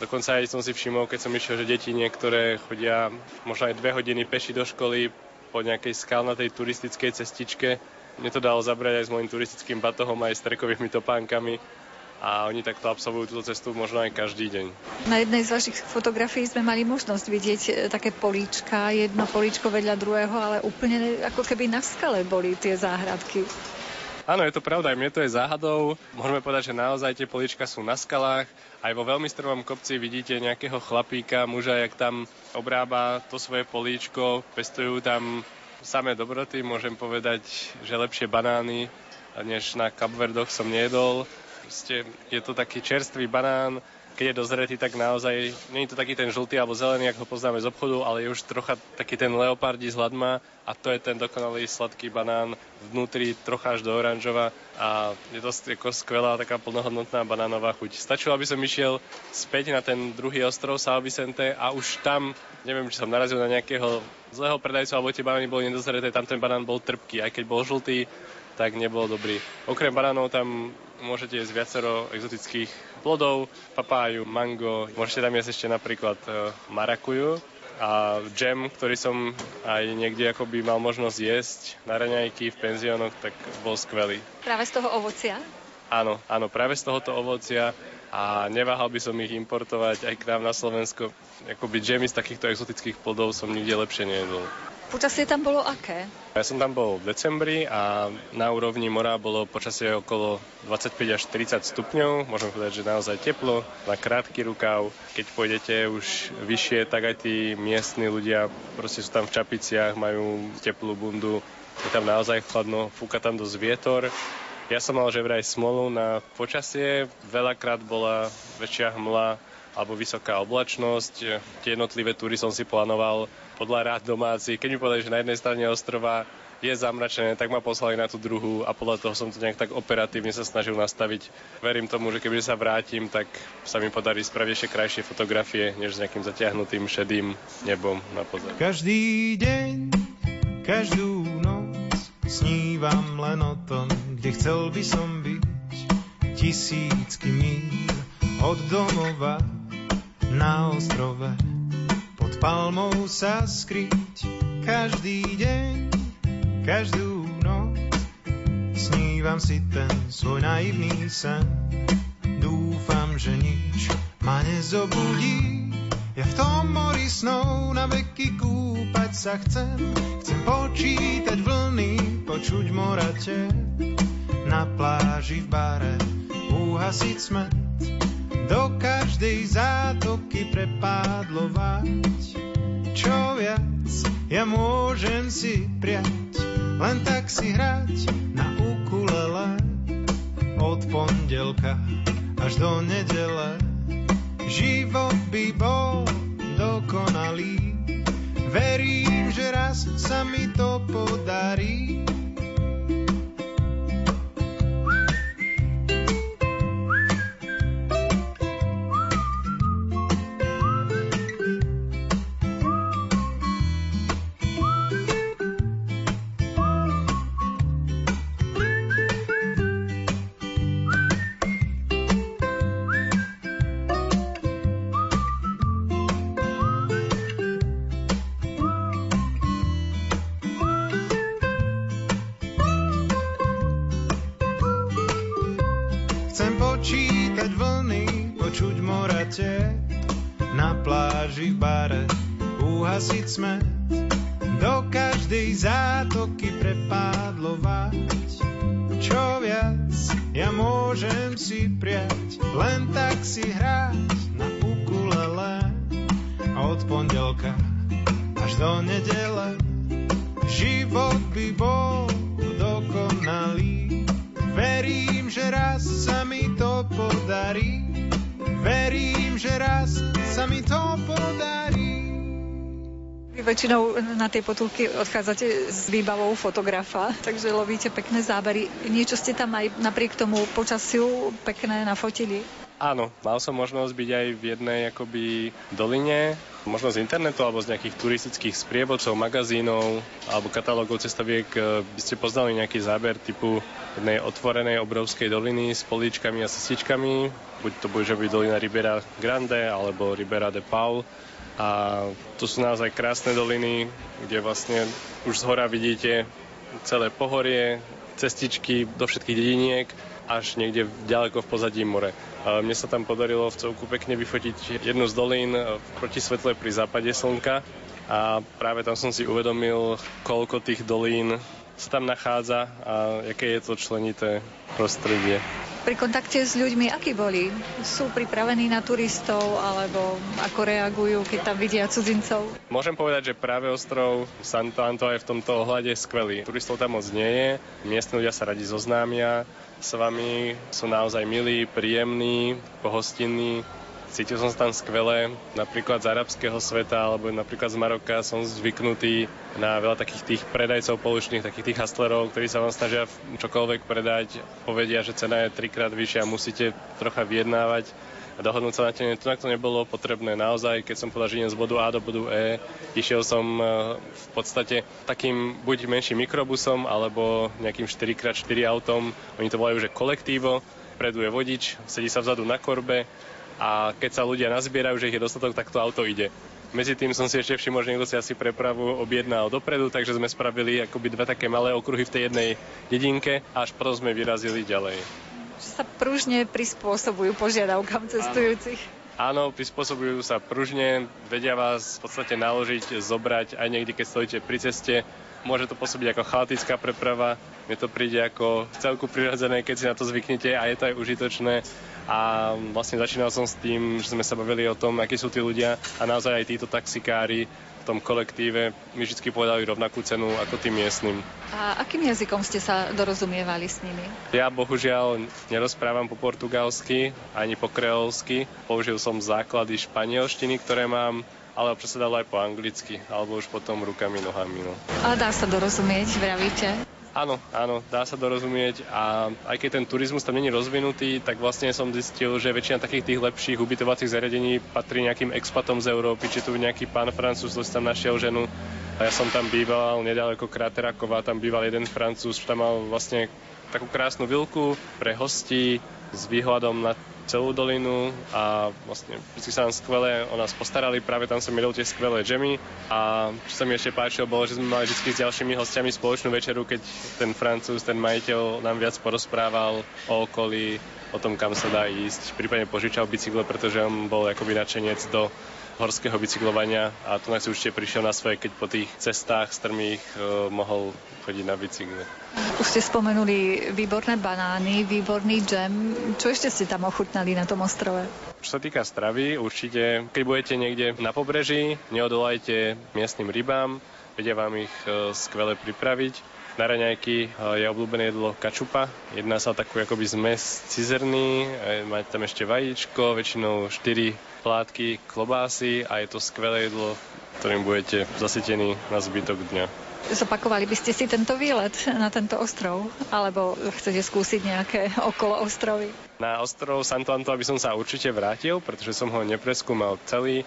Dokonca aj som si všimol, keď som išiel, že deti niektoré chodia možno aj dve hodiny peši do školy po nejakej skalnatej turistickej cestičke. Mne to dalo zabrať aj s môjim turistickým batohom, aj s trekovými topánkami a oni takto absolvujú túto cestu možno aj každý deň. Na jednej z vašich fotografií sme mali možnosť vidieť e, také políčka, jedno políčko vedľa druhého, ale úplne ako keby na skale boli tie záhradky. Áno, je to pravda, aj mne to je záhadou. Môžeme povedať, že naozaj tie políčka sú na skalách. Aj vo veľmi strmom kopci vidíte nejakého chlapíka, muža, jak tam obrába to svoje políčko, pestujú tam samé dobroty, môžem povedať, že lepšie banány, než na Kapverdoch som nejedol. Proste je to taký čerstvý banán, keď je dozretý, tak naozaj nie je to taký ten žltý alebo zelený, ako ho poznáme z obchodu, ale je už trocha taký ten leopardí z hladma a to je ten dokonalý sladký banán vnútri trocha až do oranžova a je to ako skvelá taká plnohodnotná banánová chuť. Stačilo, aby som išiel späť na ten druhý ostrov São Vicente a už tam, neviem, či som narazil na nejakého zlého predajcu alebo tie banány boli nedozreté, tam ten banán bol trpký, aj keď bol žltý, tak nebol dobrý. Okrem banánov tam môžete jesť viacero exotických plodov, papáju, mango, môžete tam jesť ešte napríklad e, marakuju a džem, ktorý som aj niekde akoby mal možnosť jesť na raňajky v penziónoch, tak bol skvelý. Práve z toho ovocia? Áno, áno, práve z tohoto ovocia a neváhal by som ich importovať aj k nám na Slovensko. Akoby džemy z takýchto exotických plodov som nikde lepšie nejedol. Počasie tam bolo aké? Ja som tam bol v decembri a na úrovni mora bolo počasie okolo 25 až 30 stupňov. Môžem povedať, že naozaj teplo, na krátky rukav. Keď pôjdete už vyššie, tak aj tí miestni ľudia proste sú tam v čapiciach, majú teplú bundu. Je tam naozaj chladno, fúka tam dosť vietor. Ja som mal že vraj smolu na počasie, veľakrát bola väčšia hmla alebo vysoká oblačnosť. Tie jednotlivé túry som si plánoval podľa rád domáci. Keď mi povedali, že na jednej strane ostrova je zamračené, tak ma poslali na tú druhú a podľa toho som to nejak tak operatívne sa snažil nastaviť. Verím tomu, že keby sa vrátim, tak sa mi podarí spraviť ešte krajšie fotografie, než s nejakým zatiahnutým šedým nebom na pozadí. Každý deň, každú noc snívam len o tom, kde chcel by som byť tisícky míl od domova na ostrove pod palmou sa skryť každý deň Každú noc snívam si ten svoj naivný sen. Dúfam, že nič ma nezobudí. Ja v tom mori snov na veky kúpať sa chcem. Chcem počítať vlny, počuť morate. Na pláži v bare uhasiť smet. Do každej zátoky prepádlovať. Čo viac ja môžem si priať len tak si hrať na ukulele od pondelka až do nedele. Život by bol dokonalý, verím, že raz sa mi to podarí. Tie potulky odchádzate s výbavou fotografa, takže lovíte pekné zábery. Niečo ste tam aj napriek tomu počasiu pekné nafotili? Áno, mal som možnosť byť aj v jednej akoby doline, možno z internetu alebo z nejakých turistických sprievodcov, magazínov alebo katalógov cestaviek e, by ste poznali nejaký záber typu jednej otvorenej obrovskej doliny s políčkami a cestičkami. Buď to bude, že by dolina Ribera Grande alebo Ribera de Paul. A to sú naozaj krásne doliny, kde vlastne už z hora vidíte celé pohorie, cestičky do všetkých dediniek až niekde ďaleko v pozadí more. Mne sa tam podarilo v celku pekne vyfotiť jednu z dolín proti svetle pri západe slnka a práve tam som si uvedomil, koľko tých dolín sa tam nachádza a aké je to členité prostredie. Pri kontakte s ľuďmi, akí boli? Sú pripravení na turistov alebo ako reagujú, keď tam vidia cudzincov? Môžem povedať, že práve ostrov Santo Anto je v tomto ohľade skvelý. Turistov tam moc nie je, miestni ľudia sa radi zoznámia s vami, sú naozaj milí, príjemní, pohostinní, Cítil som sa tam skvelé, napríklad z arabského sveta alebo napríklad z Maroka som zvyknutý na veľa takých tých predajcov polučných, takých tých hustlerov, ktorí sa vám snažia čokoľvek predať, povedia, že cena je trikrát vyššia, musíte trocha vyjednávať a dohodnúť sa na tene. Tu to nebolo potrebné. Naozaj, keď som povedal, že idem z bodu A do bodu E, išiel som e, v podstate takým buď menším mikrobusom alebo nejakým 4x4 autom. Oni to volajú, že kolektívo. Predu je vodič, sedí sa vzadu na korbe, a keď sa ľudia nazbierajú, že ich je dostatok, tak to auto ide. Medzi tým som si ešte všimol, že niekto si asi prepravu objednal dopredu, takže sme spravili akoby dve také malé okruhy v tej jednej dedinke a až potom sme vyrazili ďalej. Sa pružne prispôsobujú požiadavkám cestujúcich. Áno, prispôsobujú sa pružne, vedia vás v podstate naložiť, zobrať aj niekde, keď stojíte pri ceste. Môže to pôsobiť ako chaotická preprava, mne to príde ako celku prirodzené, keď si na to zvyknete a je to aj užitočné. A vlastne začínal som s tým, že sme sa bavili o tom, akí sú tí ľudia a naozaj aj títo taxikári v tom kolektíve mi vždy povedali rovnakú cenu ako tým miestnym. A akým jazykom ste sa dorozumievali s nimi? Ja bohužiaľ nerozprávam po portugalsky ani po kreolsky. Použil som základy španielštiny, ktoré mám ale občas sa dalo aj po anglicky, alebo už potom rukami, nohami. No. A dá sa dorozumieť, vravíte? Áno, áno, dá sa dorozumieť a aj keď ten turizmus tam není rozvinutý, tak vlastne som zistil, že väčšina takých tých lepších ubytovacích zariadení patrí nejakým expatom z Európy, či tu nejaký pán Francúz, ktorý tam našiel ženu. A ja som tam býval nedaleko Kráterakova, tam býval jeden Francúz, tam mal vlastne takú krásnu vilku pre hostí s výhľadom na celú dolinu a vlastne vždy sa nám skvelé o nás postarali, práve tam som jedol tie skvelé džemy. A čo sa mi ešte páčilo bolo, že sme mali vždy s ďalšími hostiami spoločnú večeru, keď ten francúz, ten majiteľ nám viac porozprával o okolí, o tom, kam sa dá ísť, prípadne požičal bicykle, pretože on bol akoby načenec do horského bicyklovania a tu si určite prišiel na svoje, keď po tých cestách strmých e, mohol chodiť na bicykle. Už ste spomenuli výborné banány, výborný džem. Čo ešte ste tam ochutnali na tom ostrove? Čo sa týka stravy, určite, keď budete niekde na pobreží, neodolajte miestnym rybám, vedia vám ich e, skvele pripraviť. Na raňajky e, je obľúbené jedlo kačupa. Jedná sa o takú akoby zmes cizerný, máte tam ešte vajíčko, väčšinou 4 plátky klobásy a je to skvelé jedlo, ktorým budete zasytení na zbytok dňa. Zopakovali by ste si tento výlet na tento ostrov? Alebo chcete skúsiť nejaké okolo ostrovy? Na ostrov Santo Anto by som sa určite vrátil, pretože som ho nepreskúmal celý.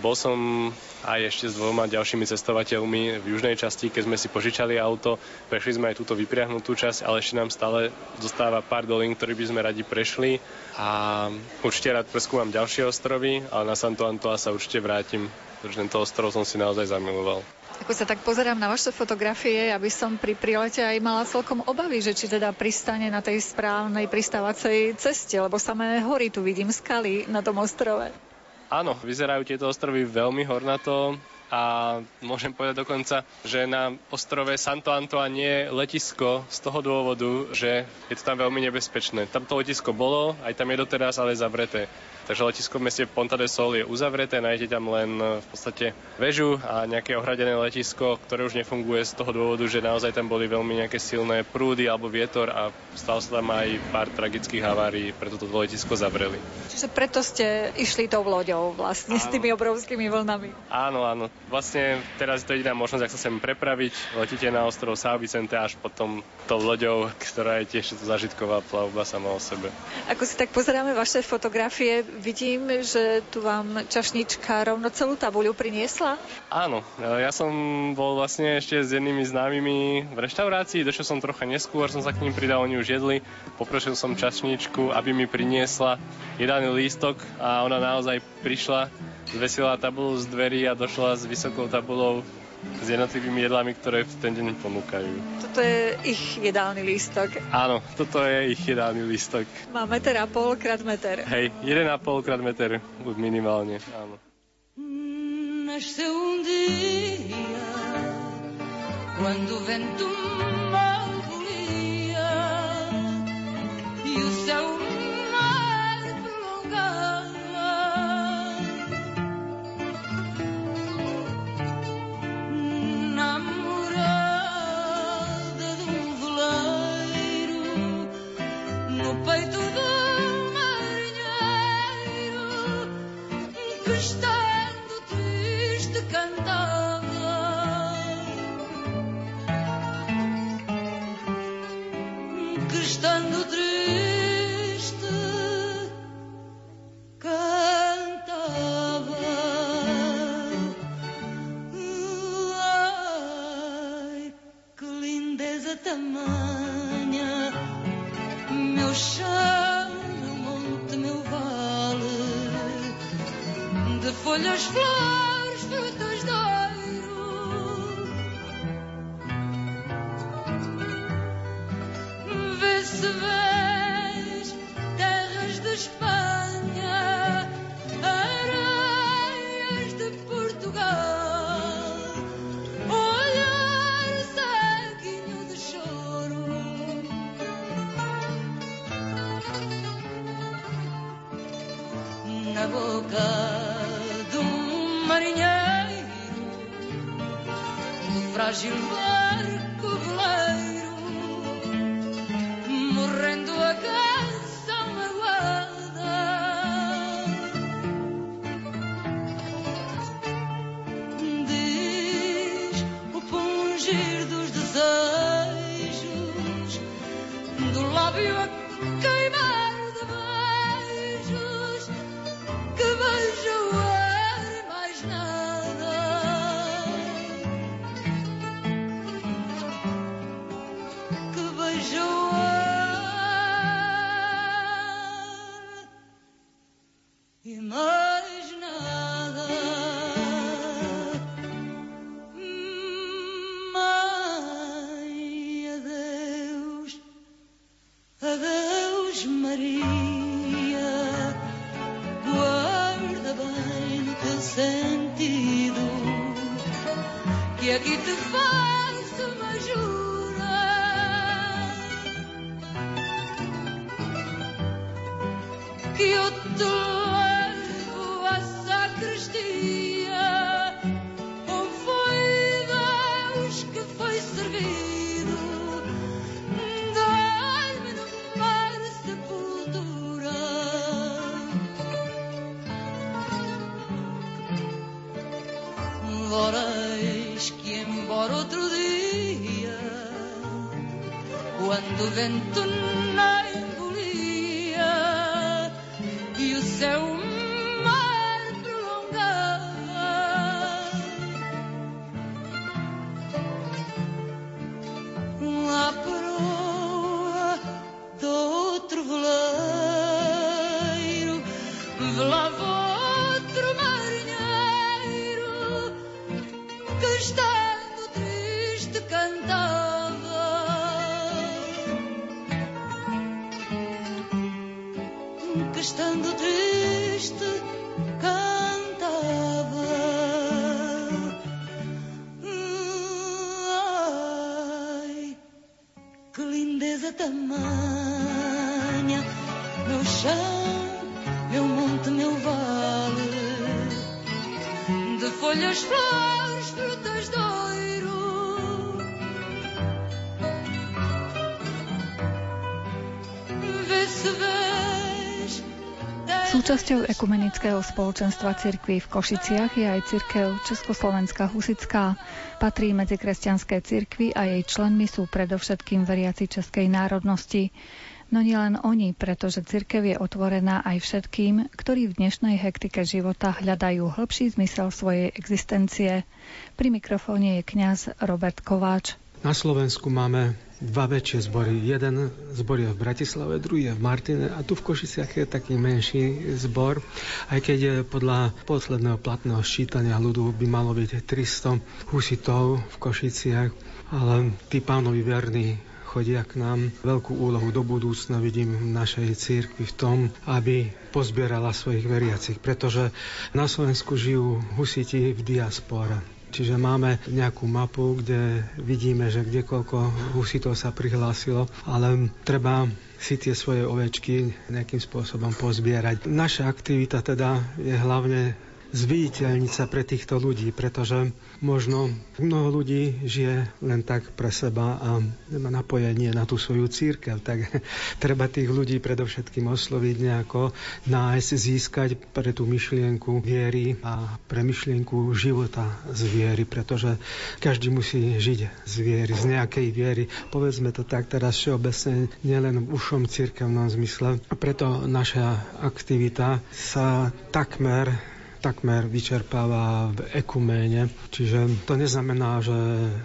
Bol som aj ešte s dvoma ďalšími cestovateľmi v južnej časti, keď sme si požičali auto. Prešli sme aj túto vypriahnutú časť, ale ešte nám stále zostáva pár dolín, ktorý by sme radi prešli. A určite rád preskúmam ďalšie ostrovy, ale na Santo Antoa sa určite vrátim, pretože tento ostrov som si naozaj zamiloval. Ako sa tak pozerám na vaše fotografie, aby som pri prilete aj mala celkom obavy, že či teda pristane na tej správnej pristávacej ceste, lebo samé hory tu vidím, skaly na tom ostrove. Áno, vyzerajú tieto ostrovy veľmi hornato a môžem povedať dokonca, že na ostrove Santo Antoine nie je letisko z toho dôvodu, že je to tam veľmi nebezpečné. Tam to letisko bolo, aj tam je doteraz, ale zavreté. Takže letisko v meste Ponta de Sol je uzavreté, nájdete tam len e, v podstate väžu a nejaké ohradené letisko, ktoré už nefunguje z toho dôvodu, že naozaj tam boli veľmi nejaké silné prúdy alebo vietor a stalo sa tam aj pár tragických havárií, preto to letisko zavreli. Čiže preto ste išli tou loďou vlastne áno. s tými obrovskými vlnami. Áno, áno. Vlastne teraz je to jediná možnosť, ak sa sem prepraviť. Letíte na ostrov São Vicente až potom tou loďou, ktorá je tiež zažitková plavba sama o sebe. Ako si tak pozeráme vaše fotografie, Vidím, že tu vám čašnička rovno celú tabuľu priniesla. Áno, ja som bol vlastne ešte s jednými známymi v reštaurácii, došiel som trocha neskôr, som sa k ním pridal, oni už jedli. Poprosil som čašničku, aby mi priniesla jedaný lístok a ona naozaj prišla, zvesila tabulu z dverí a došla s vysokou tabulou s jednotlivými jedlami, ktoré v ten deň ponúkajú. Toto je ich jedálny lístok. Áno, toto je ich jedálny lístok. Má meter a pol krát meter. Hej, jeden a pol krát meter minimálne, áno. Nasceu um dia quando o vento mal volia e o céu los flores. Io tu juventud ekumenického spoločenstva cirkví v Košiciach je aj cirkev Československá husická. Patrí medzi kresťanské cirkvy a jej členmi sú predovšetkým veriaci českej národnosti. No nielen oni, pretože cirkev je otvorená aj všetkým, ktorí v dnešnej hektike života hľadajú hĺbší zmysel svojej existencie. Pri mikrofóne je kňaz Robert Kováč. Na Slovensku máme dva väčšie zbory. Jeden zbor je v Bratislave, druhý je v Martine a tu v Košiciach je taký menší zbor. Aj keď je podľa posledného platného ščítania ľudu by malo byť 300 husitov v Košiciach, ale tí pánovi verní chodia k nám. Veľkú úlohu do budúcna vidím v našej církvi v tom, aby pozbierala svojich veriacich, pretože na Slovensku žijú husiti v diaspore Čiže máme nejakú mapu, kde vidíme, že kde koľko husitov sa prihlásilo, ale treba si tie svoje ovečky nejakým spôsobom pozbierať. Naša aktivita teda je hlavne zviditeľniť sa pre týchto ľudí, pretože možno mnoho ľudí žije len tak pre seba a nemá napojenie na tú svoju církev, tak treba tých ľudí predovšetkým osloviť nejako, nájsť, získať pre tú myšlienku viery a pre myšlienku života z viery, pretože každý musí žiť z viery, z nejakej viery. Povedzme to tak teraz všeobecne, nielen v ušom církevnom zmysle. Preto naša aktivita sa takmer takmer vyčerpáva v ekuméne. Čiže to neznamená, že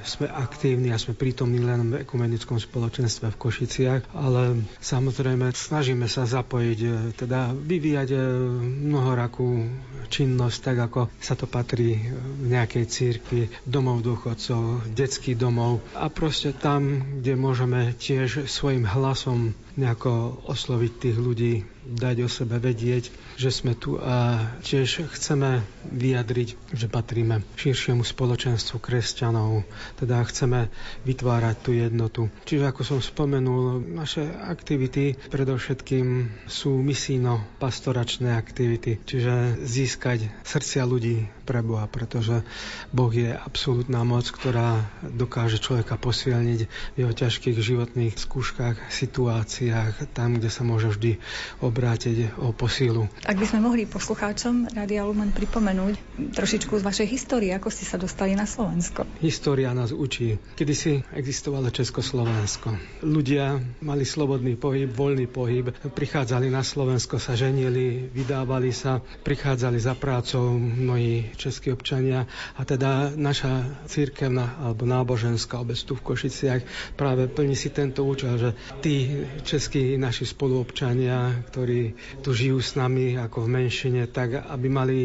sme aktívni a sme prítomní len v ekumenickom spoločenstve v Košiciach, ale samozrejme snažíme sa zapojiť, e, teda vyvíjať e, mnohorakú činnosť, tak ako sa to patrí v nejakej církvi, domov dôchodcov, detských domov a proste tam, kde môžeme tiež svojim hlasom nejako osloviť tých ľudí, dať o sebe vedieť, že sme tu a tiež chceme vyjadriť, že patríme širšiemu spoločenstvu kresťanov, teda chceme vytvárať tú jednotu. Čiže ako som spomenul, naše aktivity predovšetkým sú misíno-pastoračné aktivity, čiže získať srdcia ľudí pre Boha, pretože Boh je absolútna moc, ktorá dokáže človeka posilniť v jeho ťažkých životných skúškach, situáciách, tam, kde sa môže vždy obrátiť o posílu. Ak by sme mohli poslucháčom Radia Lumen pripomenúť trošičku z vašej histórie, ako ste sa dostali na Slovensko. História nás učí. Kedy si existovalo Československo. Ľudia mali slobodný pohyb, voľný pohyb, prichádzali na Slovensko, sa ženili, vydávali sa, prichádzali za prácou mnohí českí občania a teda naša církevná alebo náboženská obec tu v Košiciach práve plní si tento účel, že tí českí naši spoluobčania, ktorí tu žijú s nami ako v menšine, tak aby mali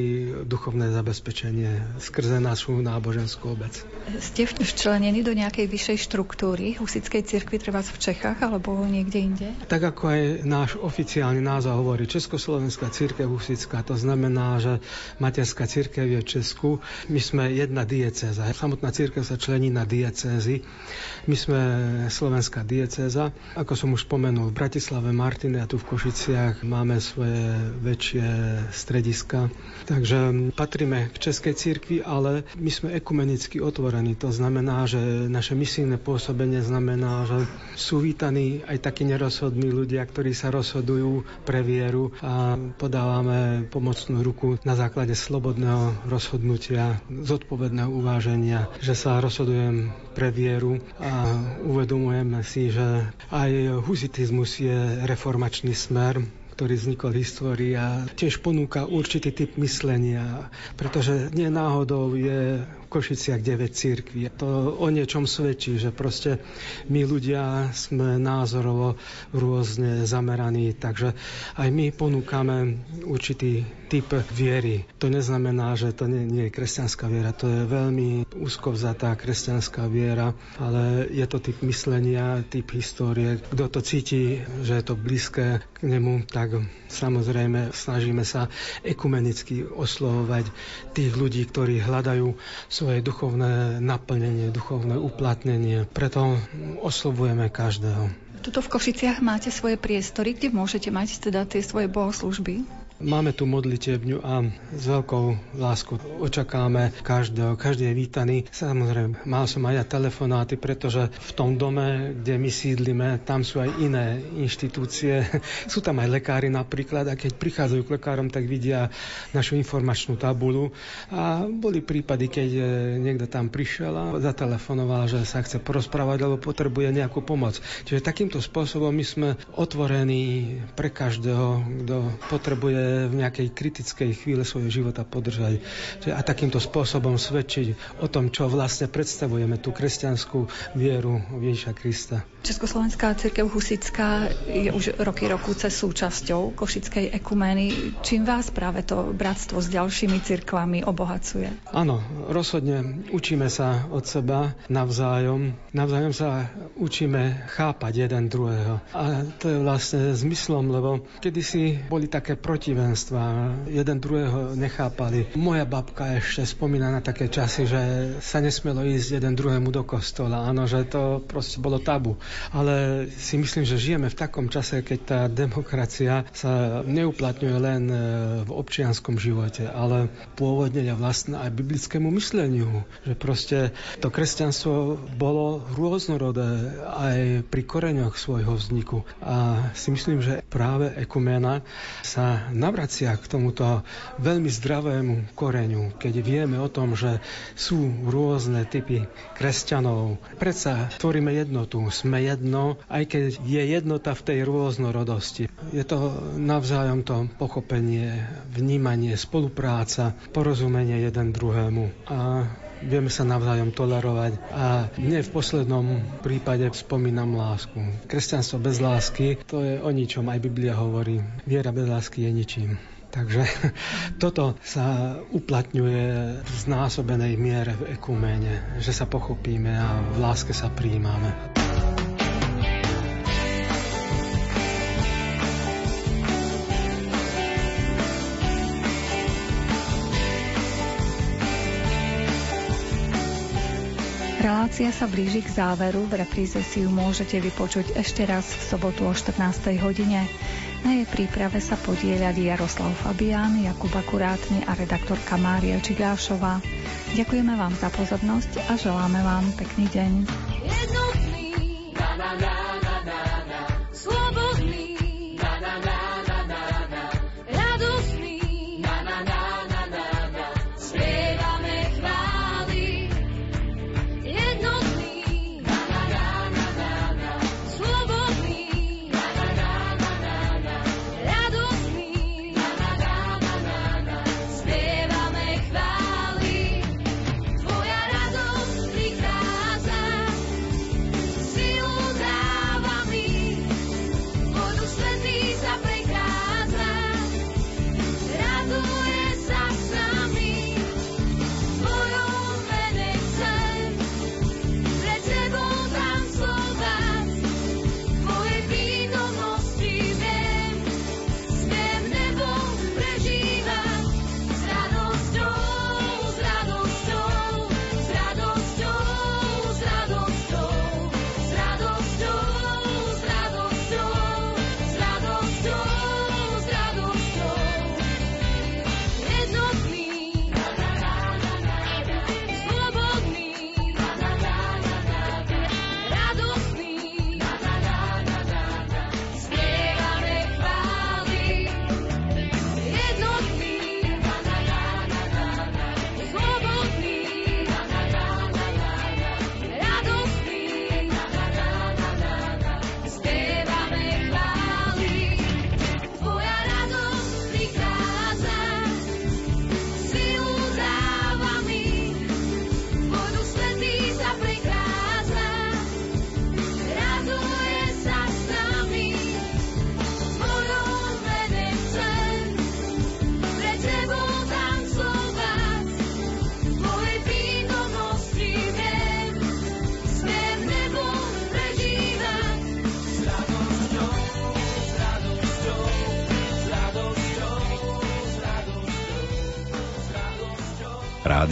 duchovné zabezpečenie skrze našu náboženskú obec. Ste včlenení do nejakej vyššej štruktúry husickej cirkvi, treba v Čechách alebo niekde inde? Tak ako aj náš oficiálny názov hovorí, Československá církev husická, to znamená, že materská církev je Česku. My sme jedna diecéza. Samotná církev sa člení na diecézy. My sme slovenská diecéza. Ako som už spomenul, v Bratislave, Martine a tu v Košiciach máme svoje väčšie strediska. Takže patríme k Českej církvi, ale my sme ekumenicky otvorení. To znamená, že naše misijné pôsobenie znamená, že sú vítaní aj takí nerozhodní ľudia, ktorí sa rozhodujú pre vieru a podávame pomocnú ruku na základe slobodného rozhodnutia, zodpovedného uváženia, že sa rozhodujem pre vieru a uvedomujeme si, že aj huzitizmus je reformačný smer, ktorý vznikol v histórii a tiež ponúka určitý typ myslenia, pretože nie náhodou je Košiciach 9 církví. To o niečom svedčí, že proste my ľudia sme názorovo rôzne zameraní, takže aj my ponúkame určitý typ viery. To neznamená, že to nie, nie je kresťanská viera, to je veľmi úzko vzatá kresťanská viera, ale je to typ myslenia, typ histórie. Kto to cíti, že je to blízke k nemu, tak samozrejme snažíme sa ekumenicky oslovovať tých ľudí, ktorí hľadajú svoje duchovné naplnenie, duchovné uplatnenie. Preto oslovujeme každého. Tuto v Košiciach máte svoje priestory, kde môžete mať teda tie svoje bohoslužby. Máme tu modlitebňu a s veľkou láskou očakáme každého, každý je vítaný. Samozrejme, mal som aj ja telefonáty, pretože v tom dome, kde my sídlime, tam sú aj iné inštitúcie. Sú tam aj lekári napríklad a keď prichádzajú k lekárom, tak vidia našu informačnú tabulu. A boli prípady, keď e, niekto tam prišiel a zatelefonoval, že sa chce porozprávať alebo potrebuje nejakú pomoc. Čiže takýmto spôsobom my sme otvorení pre každého, kto potrebuje v nejakej kritickej chvíle svojho života podržať. A takýmto spôsobom svedčiť o tom, čo vlastne predstavujeme, tú kresťanskú vieru Ježiša Krista. Československá cirkev Husická je už roky rokúce súčasťou Košickej ekumény. Čím vás práve to bratstvo s ďalšími cirkvami obohacuje? Áno, rozhodne učíme sa od seba navzájom. Navzájom sa učíme chápať jeden druhého. A to je vlastne zmyslom, lebo kedysi boli také protivé protivenstva, jeden druhého nechápali. Moja babka ešte spomína na také časy, že sa nesmelo ísť jeden druhému do kostola, áno, že to proste bolo tabu. Ale si myslím, že žijeme v takom čase, keď tá demokracia sa neuplatňuje len e, v občianskom živote, ale pôvodne je vlastne aj biblickému mysleniu, že proste to kresťanstvo bolo rôznorodé aj pri koreňoch svojho vzniku. A si myslím, že práve ekumena sa na navracia k tomuto veľmi zdravému koreňu, keď vieme o tom, že sú rôzne typy kresťanov. Predsa tvoríme jednotu, sme jedno, aj keď je jednota v tej rôznorodosti. Je to navzájom to pochopenie, vnímanie, spolupráca, porozumenie jeden druhému. A vieme sa navzájom tolerovať a nie v poslednom prípade spomínam lásku. Kresťanstvo bez lásky, to je o ničom, aj Biblia hovorí. Viera bez lásky je ničím. Takže toto sa uplatňuje v znásobenej miere v ekumene, že sa pochopíme a v láske sa príjmame. Relácia sa blíži k záveru, v repríze si ju môžete vypočuť ešte raz v sobotu o 14. hodine. Na jej príprave sa podieľali Jaroslav Fabián, Jakub Akurátny a redaktorka Mária Čigášová. Ďakujeme vám za pozornosť a želáme vám pekný deň. Jednotný, na, na, na.